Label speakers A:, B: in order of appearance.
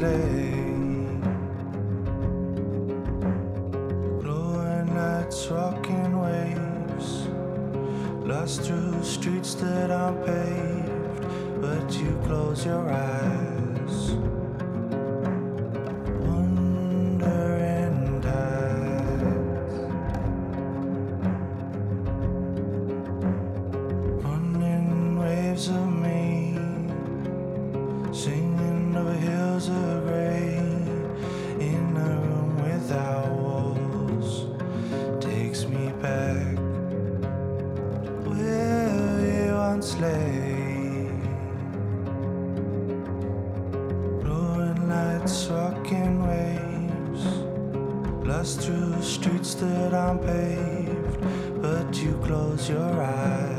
A: Blowing Blue nights, rocking waves, lost through streets that aren't paved, but you close your eyes. Tides. Running waves of me. Sing once. Blowing lights, rocking waves, lost through streets that aren't paved, but you close your eyes.